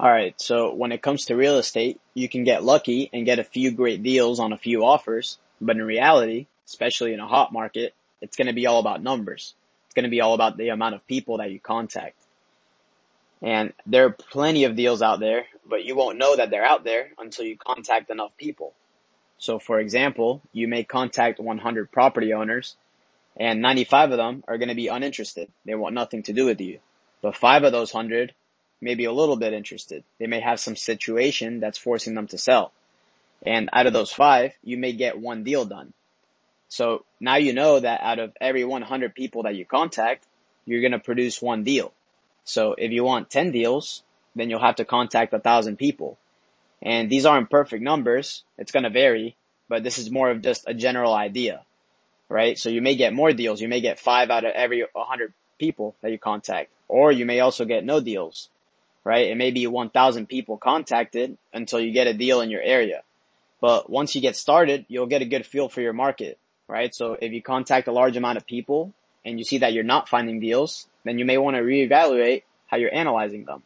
All right. So when it comes to real estate, you can get lucky and get a few great deals on a few offers. But in reality, especially in a hot market, it's going to be all about numbers. It's going to be all about the amount of people that you contact. And there are plenty of deals out there, but you won't know that they're out there until you contact enough people. So for example, you may contact 100 property owners and 95 of them are going to be uninterested. They want nothing to do with you. But five of those 100 may be a little bit interested. They may have some situation that's forcing them to sell. And out of those five, you may get one deal done. So now you know that out of every 100 people that you contact, you're going to produce one deal. So if you want 10 deals, then you'll have to contact a thousand people. And these aren't perfect numbers. It's going to vary, but this is more of just a general idea, right? So you may get more deals. You may get five out of every 100 people that you contact, or you may also get no deals, right? It may be 1,000 people contacted until you get a deal in your area. But once you get started, you'll get a good feel for your market, right? So if you contact a large amount of people and you see that you're not finding deals, then you may want to reevaluate how you're analyzing them.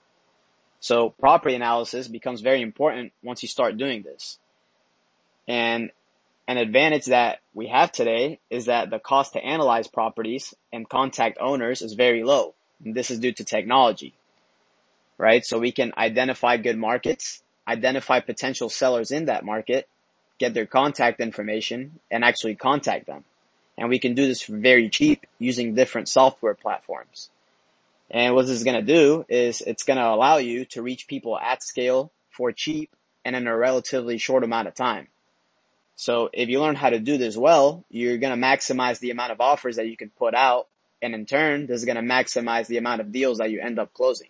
So property analysis becomes very important once you start doing this. And an advantage that we have today is that the cost to analyze properties and contact owners is very low. And this is due to technology, right? So we can identify good markets, identify potential sellers in that market, get their contact information and actually contact them. And we can do this very cheap using different software platforms. And what this is going to do is it's going to allow you to reach people at scale for cheap and in a relatively short amount of time. So if you learn how to do this well, you're going to maximize the amount of offers that you can put out. And in turn, this is going to maximize the amount of deals that you end up closing.